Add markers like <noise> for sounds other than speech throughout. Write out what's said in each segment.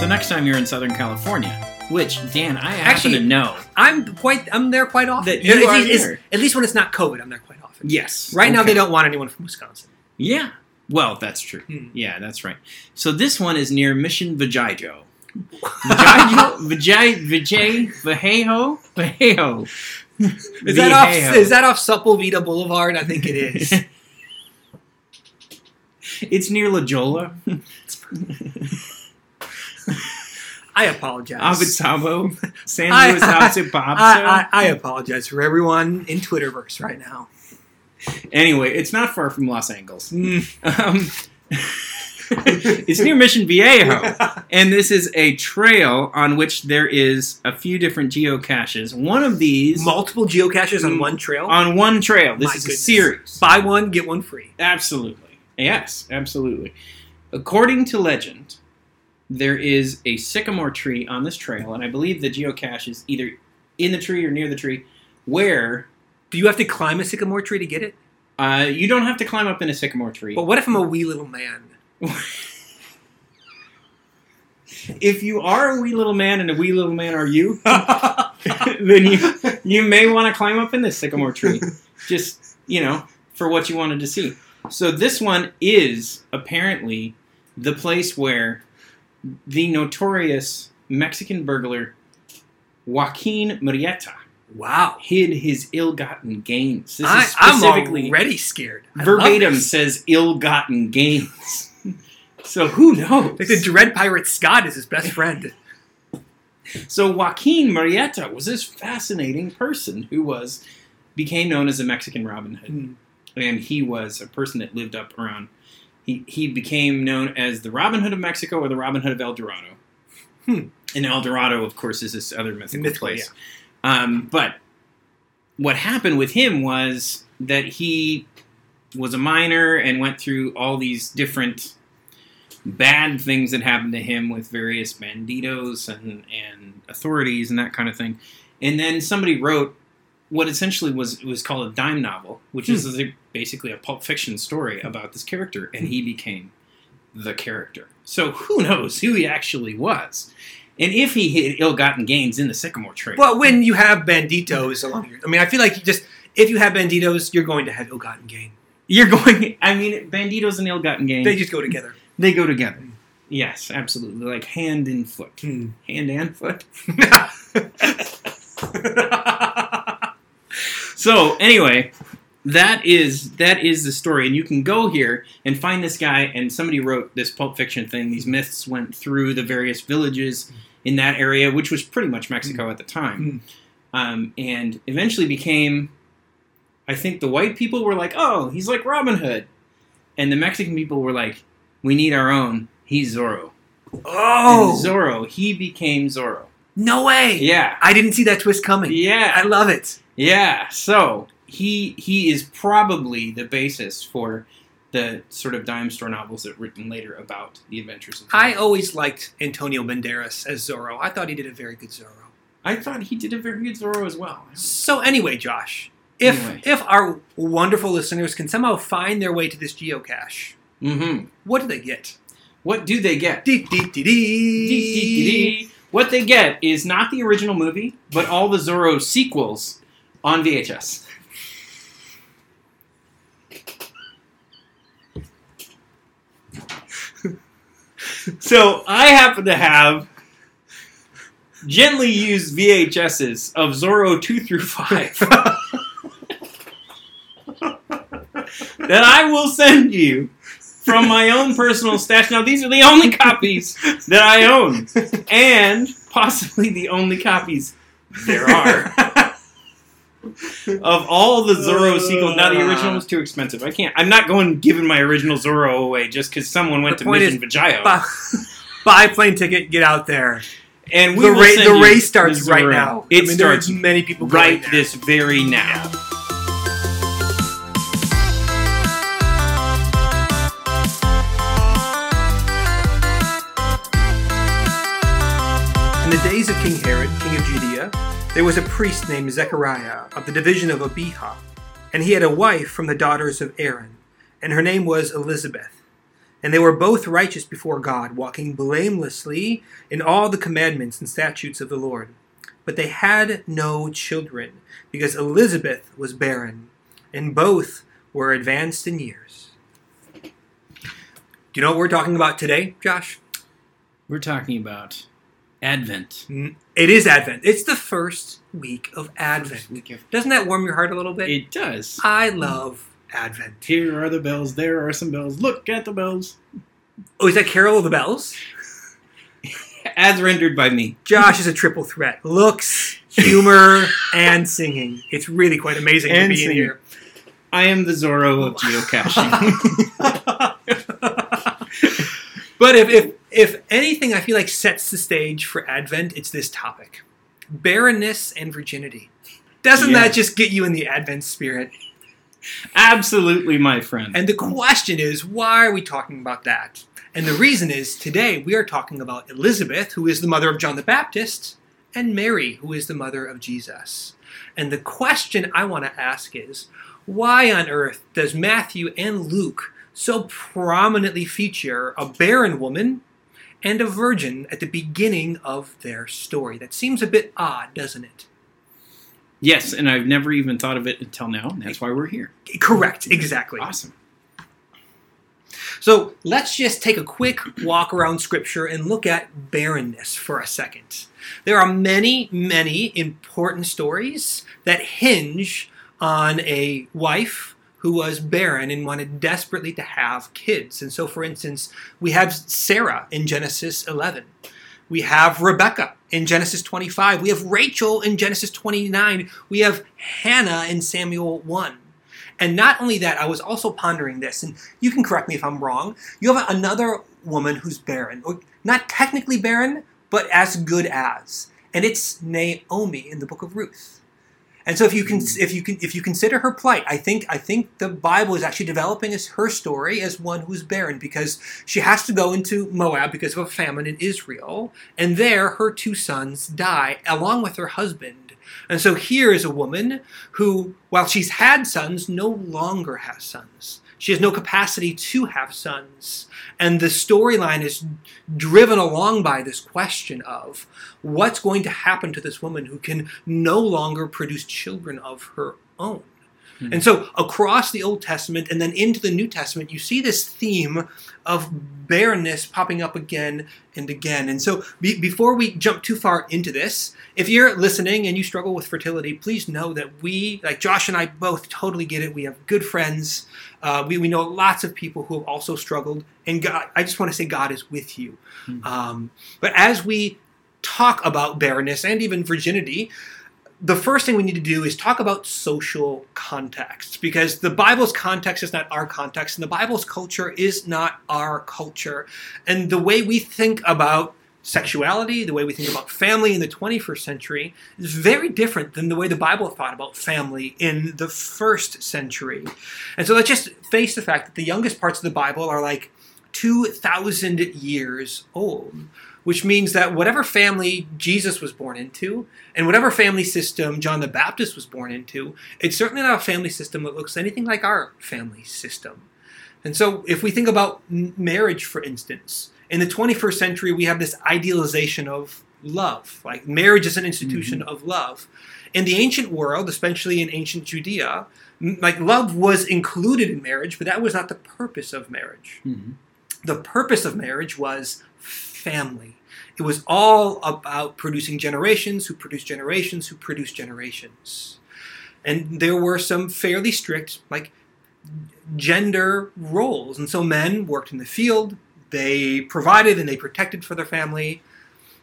So next time you're in Southern California, which Dan, I happen Actually- to know. I'm quite. I'm there quite often. That you at, are least, there. at least when it's not COVID, I'm there quite often. Yes. Right now, Okay. they don't want anyone from Wisconsin. Yeah. Well, that's true. Hmm. Yeah, that's right. So this one is near Mission Vajijo. Vajijo, Vijay, Vijay, Vajejo. Is that off? Is that off Sepulveda Boulevard? I think it is. <laughs> It's near La Jolla, <laughs> <laughs> I apologize. Abitabo, <laughs> San Luis Alto <laughs> I, I, I apologize for everyone in Twitterverse right now. Anyway, it's not far from Los Angeles. Mm. <laughs> Um, it's near Mission Viejo. And this is a trail on which there is a few different geocaches. One of these Multiple geocaches on Mm. one trail. on one trail. This My is a series. Buy one, get one free. Absolutely. Yes, absolutely. According to legend, there is a sycamore tree on this trail, and I believe the geocache is either in the tree or near the tree, where Do you have to climb a sycamore tree to get it? uh, you don't have to climb up in a sycamore tree. But what if I'm a wee little man? <laughs> if you are a wee little man and a wee little man are you, <laughs> then you you may want to climb up in this sycamore tree. Just, you know, for what you wanted to see. So this one is apparently the place where the notorious Mexican burglar Joaquin Murrieta Wow. hid his ill-gotten gains. This I, is specifically I'm already scared. I verbatim says ill-gotten gains. <laughs> so who knows? Like the Dread Pirate Scott is his best friend. So Joaquin Murrieta was this fascinating person who was became known as a Mexican Robin Hood, Hmm. and he was a person that lived up around. He he became known as the Robin Hood of Mexico or the Robin Hood of El Dorado. Hmm. And El Dorado, of course, is this other mythical, Mythical, place. Um, but what happened with him was that he was a miner and went through all these different bad things that happened to him with various banditos and, and authorities and that kind of thing. And then somebody wrote what essentially was was called a dime novel, which is hmm. a, basically a pulp fiction story hmm. about this character, and he hmm. became the character. So who knows who he actually was, and if he had ill-gotten gains in the sycamore tree. Well, when you have banditos along I mean, I feel like you just if you have banditos, you're going to have ill-gotten gain. You're going. <laughs> I mean, banditos and ill-gotten gain. They just go together. they go together. Yes, absolutely, like hand and foot, Hmm. hand and foot. <laughs> <laughs> So anyway, that is that is the story, and you can go here and find this guy. And somebody wrote this pulp fiction thing. These myths went through the various villages in that area, which was pretty much Mexico at the time, um, and eventually became. I think the white people were like, "Oh, he's like Robin Hood," and the Mexican people were like, "We need our own. He's Zorro." oh And Zorro, he became Zorro. No way! Yeah, I didn't see that twist coming. yeah. I love it. Yeah, so he he is probably the basis for the sort of dime store novels that were written later about the adventures of Zorro. I always liked Antonio Banderas as Zorro. I thought he did a very good Zorro. I thought he did a very good Zorro as well. So anyway, Josh, if Anyway. if our wonderful listeners can somehow find their way to this geocache, Mm-hmm. what do they get? What do they get? Dee, dee, dee. What they get is not the original movie, but all the Zorro sequels on VHS. <laughs> so I happen to have gently used VHSs of Zorro 2 through 5 <laughs> that I will send you from my own personal stash. Now, these are the only copies that I own, and possibly the only copies there are <laughs> of all the Zorro uh, sequels. Now, the original was too expensive. I can't. I'm not going giving my original Zorro away just because someone went The to point Mission Vajio. Buy, <laughs> buy a plane ticket, get out there. And we the will ra- send the you race starts the right Zorro. now. It I mean, there are starts many people going right there. this very now. In the days of King Herod, king of Judea, there was a priest named Zechariah of the division of Abijah, and he had a wife from the daughters of Aaron, and her name was Elizabeth. And they were both righteous before God, walking blamelessly in all the commandments and statutes of the Lord. But they had no children, because Elizabeth was barren, and both were advanced in years. Do you know what we're talking about today, Josh? We're talking about Advent. It is Advent. It's the first week of Advent. Week of- Doesn't that warm your heart a little bit? It does. I love Advent. Here are the bells. There are some bells. Look at the bells. Oh, is that Carol of the Bells? <laughs> As rendered by me. Josh is a triple threat: looks, humor, <laughs> and singing. It's really quite amazing And to be singing. in here. I am the Zorro of oh. geocaching. <laughs> but if, if if anything, I feel like sets the stage for Advent. It's this topic: barrenness and virginity. Doesn't Yeah. that just get you in the Advent spirit? Absolutely, my friend. And the question is, why are we talking about that? And the reason is today we are talking about Elizabeth, who is the mother of John the Baptist, and Mary, who is the mother of Jesus. And the question I want to ask is, why on earth does Matthew and Luke so prominently feature a barren woman and a virgin at the beginning of their story? That seems a bit odd, doesn't it? yes, and I've never even thought of it until now. and That's why we're here. Correct, exactly. Awesome. So let's just take a quick walk around Scripture and look at barrenness for a second. There are many, many important stories that hinge on a wife who was barren and wanted desperately to have kids. And so, for instance, we have Sarah in Genesis 11. We have Rebecca in Genesis 25. We have Rachel in Genesis 29. We have Hannah in Samuel 1. And not only that, I was also pondering this, and you can correct me if I'm wrong. You have another woman who's barren, or not technically barren, but as good as, and it's Naomi in the book of Ruth. And so, if you can, if you can, if you consider her plight, I think I think the Bible is actually developing as her story as one who's barren because she has to go into Moab because of a famine in Israel, and there her two sons die along with her husband. And so here is a woman who, while she's had sons, no longer has sons. She has no capacity to have sons. And the storyline is driven along by this question of what's going to happen to this woman who can no longer produce children of her own. Hmm. And so, across the Old Testament and then into the New Testament, you see this theme of barrenness popping up again and again. And so, be, before we jump too far into this, if you're listening and you struggle with fertility, please know that we, like Josh and I, both totally get it. We have good friends. Uh, we, we know lots of people who have also struggled. And God, I just want to say God is with you. Hmm. Um, but as we talk about barrenness and even virginity, the first thing we need to do is talk about social context because the Bible's context is not our context, and the Bible's culture is not our culture. And the way we think about sexuality, the way we think about family in the 21st century, is very different than the way the Bible thought about family in the first century. And so let's just face the fact that the youngest parts of the Bible are like 2,000 years old which means that whatever family Jesus was born into, and whatever family system John the Baptist was born into, it's certainly not a family system that looks anything like our family system. And so, if we think about marriage, for instance, in the 21st century, we have this idealization of love. Like, marriage is an institution of love. In the ancient world, especially in ancient Judea, like, love was included in marriage, but that was not the purpose of marriage Mhm. the purpose of marriage was family. It was all about producing generations who produce generations who produce generations. And there were some fairly strict, like, gender roles. And so men worked in the field, they provided and they protected for their family.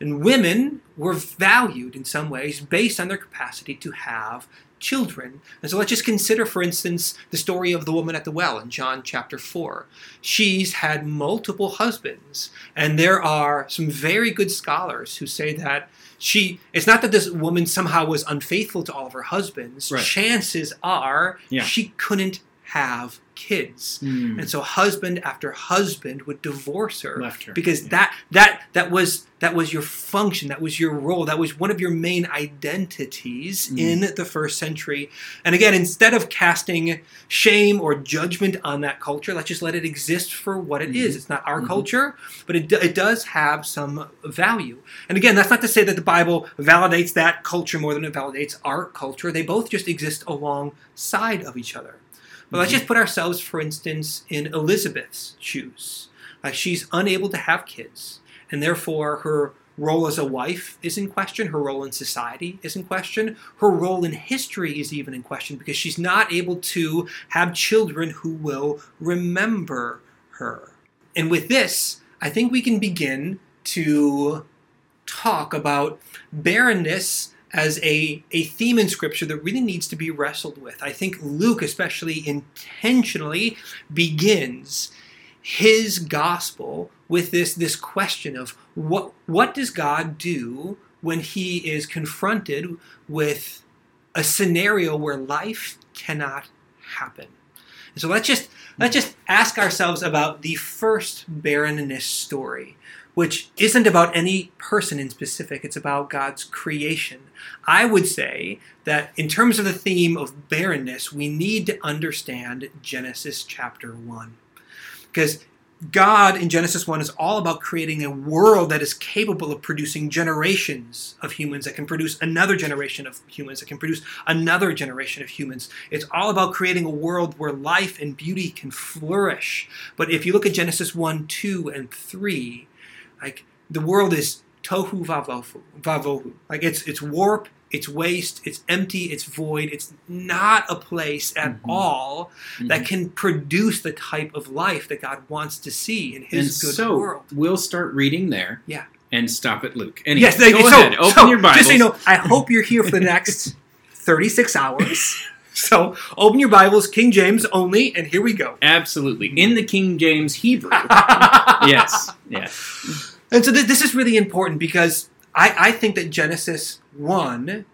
And women were valued in some ways based on their capacity to have children. And so let's just consider, for instance, the story of the woman at the well in John chapter 4. She's had multiple husbands, and there are some very good scholars who say that she it's not that this woman somehow was unfaithful to all of her husbands. Right. Chances are Yeah. she couldn't have kids. Hmm. And so husband after husband would divorce her her. because Yeah. that that that was that was your function, that was your role, that was one of your main identities Mm. in the first century. And again, instead of casting shame or judgment on that culture, let's just let it exist for what it is. Mhm. It's not our Mhm. culture, but it, it does have some value. And again, that's not to say that the Bible validates that culture more than it validates our culture. They both just exist alongside of each other. But let's just put ourselves, for instance, in Elizabeth's shoes. Like she's unable to have kids, and therefore her role as a wife is in question, her role in society is in question, her role in history is even in question because she's not able to have children who will remember her. And with this, I think we can begin to talk about barrenness as a, a theme in scripture that really needs to be wrestled with. I think Luke, especially intentionally, begins his gospel with this, this question of what, what does God do when he is confronted with a scenario where life cannot happen? So let's just let's just ask ourselves about the first barrenness story which isn't about any person in specific, it's about God's creation. I would say that in terms of the theme of barrenness, we need to understand Genesis chapter 1. Because God in Genesis 1 is all about creating a world that is capable of producing generations of humans that can produce another generation of humans that can produce another generation of humans. It's all about creating a world where life and beauty can flourish. But if you look at Genesis 1, 2, and 3, like the world is tohu vavohu. Like it's it's warp, it's waste, it's empty, it's void. It's not a place at Mhm. all that Mhm. can produce the type of life that God wants to see in His and good so world. we'll start reading there. Yeah. And stop at Luke. Anyway, yes, they, go so, ahead. Open so, your Bibles. Just so you know, I hope you're here for the next <laughs> 36 hours. So open your Bibles, King James only, and here we go. Absolutely. In the King James Hebrew. <laughs> yes. Yes. And so th- this is really important because I, I think that Genesis 1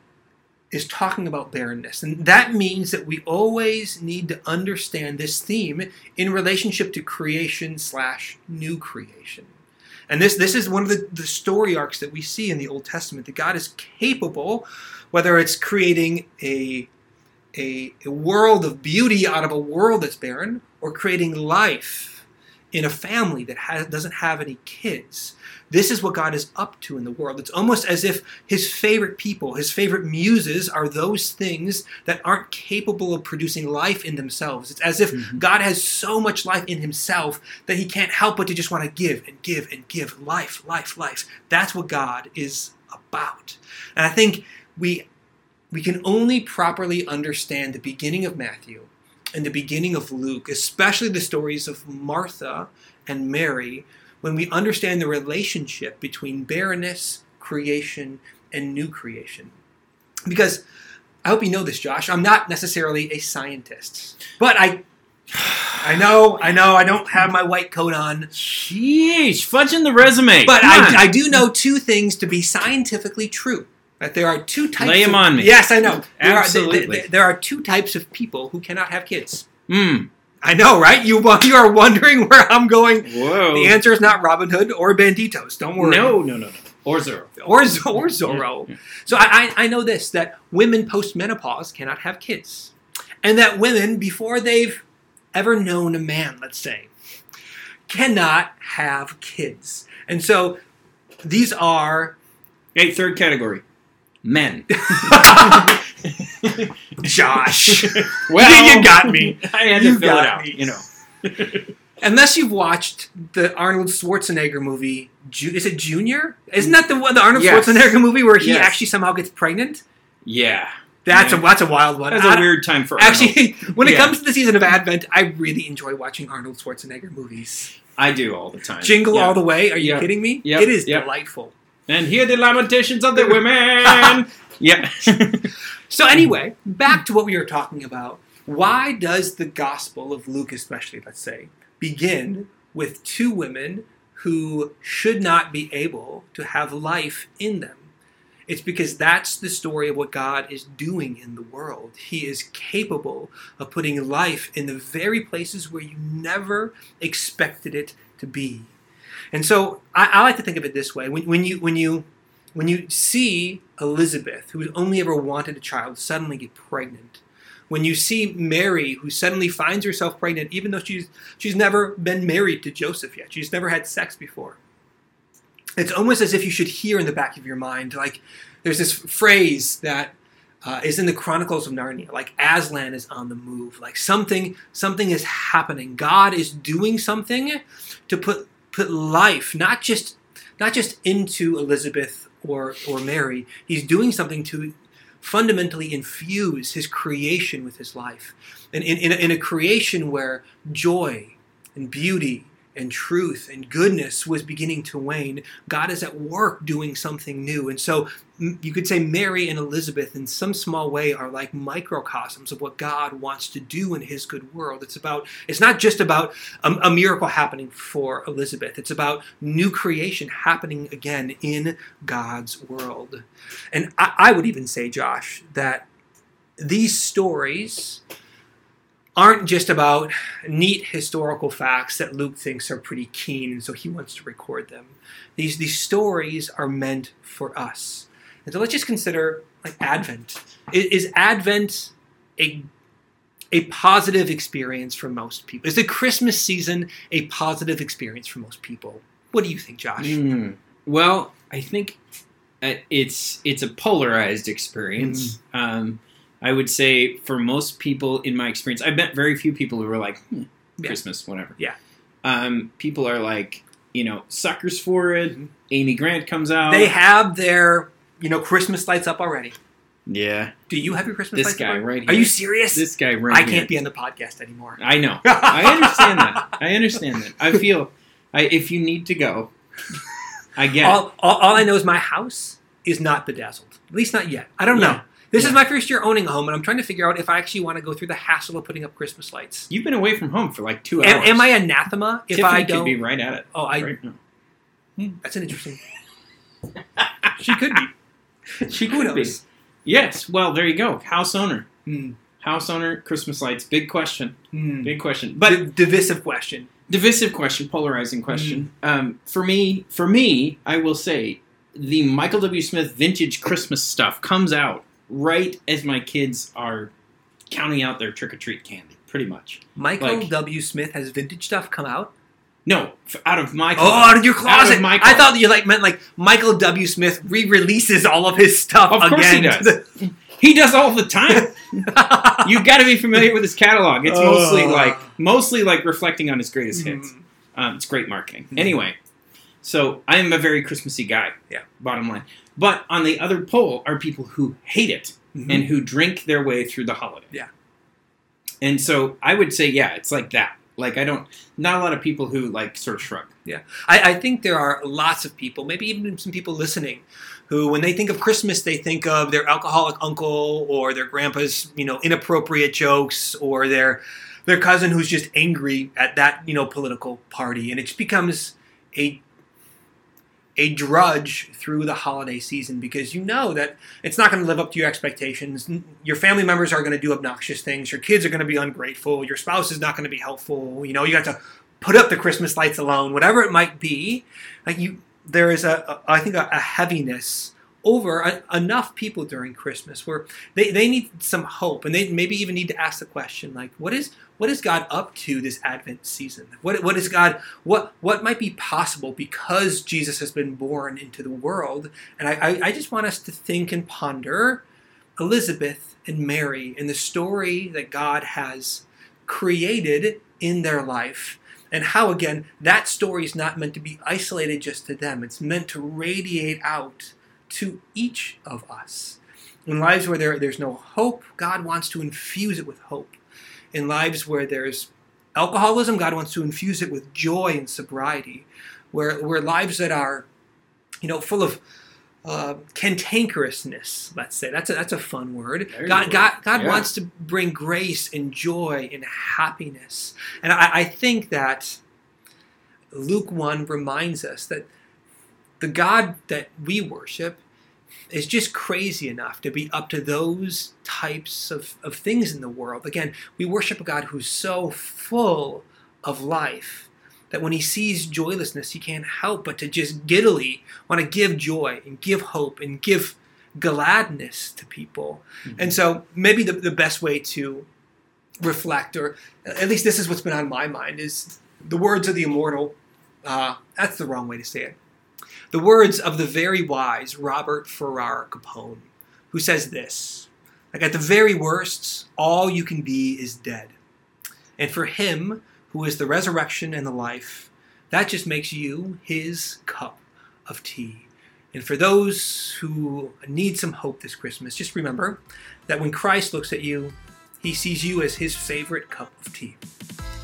is talking about barrenness. And that means that we always need to understand this theme in relationship to creation slash new creation. And this, this is one of the, the story arcs that we see in the Old Testament that God is capable, whether it's creating a, a, a world of beauty out of a world that's barren, or creating life in a family that has, doesn't have any kids. This is what God is up to in the world. It's almost as if his favorite people, his favorite muses, are those things that aren't capable of producing life in themselves. It's as if Mhm. God has so much life in himself that he can't help but to just want to give and give and give life, life, life. That's what God is about. And I think we we can only properly understand the beginning of Matthew and the beginning of Luke, especially the stories of Martha and Mary, when we understand the relationship between barrenness, creation, and new creation. Because I hope you know this, Josh. I'm not necessarily a scientist, but I, I know, I know, I don't have my white coat on, Sheesh. Fudging the resume. but I, I do know two things to be scientifically true. That there are two types. Lay 'em of- on me. Yes, I know. There Are, Absolutely. there, there are two types of people who cannot have kids. Mm. I know, right? You <laughs> you are wondering where I'm going. Whoa. The answer is not Robin Hood or Banditos. Don't worry. No, no, no, no. Or zero. Or, or Zorro. Yeah. So I, I, I know this that women post menopause cannot have kids. And that women, before they've ever known a man, let's say, cannot have kids. And so these are Hey, third category. Men. <laughs> Josh. well, you got me. I had You to fill it out. me. You know. Unless you've watched the Arnold Schwarzenegger movie, Ju- is it Junior? Isn't that the one, the Arnold Yes. Schwarzenegger movie where he Yes. actually somehow gets pregnant? Yeah. That's a that's a wild one. That's a weird time for Arnold. Actually, <laughs> when it Yeah. comes to the season of Advent, I really enjoy watching Arnold Schwarzenegger movies. I do all the time. Jingle Yeah. all the way. Are you kidding me? Yep. It is delightful. And hear the lamentations of the women. <laughs> yeah. So anyway, back to what we were talking about. Why does the Gospel of Luke, especially, let's say, begin with two women who should not be able to have life in them? It's because that's the story of what God is doing in the world. He is capable of putting life in the very places where you never expected it to be. And so I, I like to think of it this way: when, when you when you when you see Elizabeth, who only ever wanted a child, suddenly get pregnant, when you see Mary, who suddenly finds herself pregnant, even though she's she's never been married to Joseph yet, she's never had sex before. It's almost as if you should hear in the back of your mind, like there's this phrase that uh, is in the Chronicles of Narnia, like Aslan is on the move, like something something is happening. God is doing something to put put life, not just not just into Elizabeth or or Mary. He's doing something to fundamentally infuse his creation with his life. And in, in, in a creation where joy and beauty and truth and goodness was beginning to wane, God is at work doing something new. And so you could say Mary and Elizabeth, in some small way, are like microcosms of what God wants to do in His good world. It's about, it's not just about a, a miracle happening for Elizabeth, it's about new creation happening again in God's world. And I, I would even say, Josh, that these stories aren't just about neat historical facts that Luke thinks are pretty keen and so he wants to record them. These these stories are meant for us. And so let's just consider like Advent. Is, is Advent a a positive experience for most people? Is the Christmas season a positive experience for most people? What do you think, Josh? Mm. Well, I think uh, it's it's a polarized experience. Mm. Um, I would say for most people, in my experience, I've met very few people who were like, hmm, Yeah. Christmas, whatever. Yeah. Um, people are like, you know, suckers for it. Mhm. Amy Grant comes out. They have their, you know, Christmas lights up already. yeah. Do you have your Christmas This lights guy up? right here. Are you serious? This guy right here. I here. can't be on the podcast anymore. I know. <laughs> I understand that. I understand that. I feel, I if you need to go, I get. all, all, all I know is my house is not bedazzled. At least not yet. I don't Yeah. know. This is my first year owning a home, and I'm trying to figure out if I actually want to go through the hassle of putting up Christmas lights. You've been away from home for like two Am, hours. am I anathema if Tiffany I don't? Could be right at it. oh, I. right now. Hmm, that's an interesting. <laughs> she could be. <laughs> She could be. Yes. Well, there you go. House owner. Hmm, House owner. Christmas lights. Big question. hmm. Big question. But Di- divisive question. divisive question, polarizing question. Mm. Um, for me, for me, I will say the Michael W. Smith vintage Christmas stuff comes out right as my kids are counting out their trick or treat candy. Pretty much. Michael Like- W. Smith has vintage stuff come out. No, out of my Oh, out of your closet! of my I closet. thought you like meant like Michael W. Smith re-releases all of his stuff Of course he again. does. He does all the time. <laughs> You've got to be familiar with his catalog. It's mostly Oh. like mostly like reflecting on his greatest hits. Mm. Um, it's great marketing. Mhm. Anyway, so I am a very Christmassy guy. Yeah. Bottom line. But on the other pole are people who hate it Mhm. and who drink their way through the holiday. Yeah. And so I would say, yeah, it's like that. Like I don't, not a lot of people who like sort of shrug. I, I think there are lots of people, maybe even some people listening, who, when they think of Christmas, they think of their alcoholic uncle or their grandpa's, you know, inappropriate jokes or their their cousin who's just angry at that, you know, political party, and it just becomes a a drudge through the holiday season because you know that it's not going to live up to your expectations. Your family members are going to do obnoxious things. Your kids are going to be ungrateful. Your spouse is not going to be helpful. You know, you got to put up the Christmas lights alone, whatever it might be. Like you, there is a, a I think a, a heaviness over a, enough people during Christmas where they, they need some hope and they maybe even need to ask the question like what is what is God up to this Advent season? What what is God what what might be possible because Jesus has been born into the world? And I, I, I just want us to think and ponder Elizabeth and Mary and the story that God has created in their life and how again that story is not meant to be isolated just to them it's meant to radiate out to each of us. In lives where there, there's no hope god wants to infuse it with hope. In lives where there's alcoholism god wants to infuse it with joy and sobriety. Where, where lives that are you know full of uh, cantankerousness let's say. That's a, that's a fun word. God, god, god Yeah. wants to bring grace and joy and happiness. And I, I think that Luke 1 reminds us that the God that we worship, is just crazy enough to be up to those types of, of things in the world. Again, we worship a God who's so full of life that when he sees joylessness, he can't help but to just giddily want to give joy and give hope and give gladness to people. Mm-hmm. And so maybe the, the best way to reflect, or at least this is what's been on my mind, is the words of the immortal. Uh, that's the wrong way to say it. The words of the very wise Robert Farrar Capon, who says this like at the very worst, all you can be is dead. And for him, who is the resurrection and the life, that just makes you his cup of tea. And for those who need some hope this Christmas, just remember that when Christ looks at you, he sees you as his favorite cup of tea.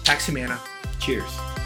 Pax Humana. Cheers.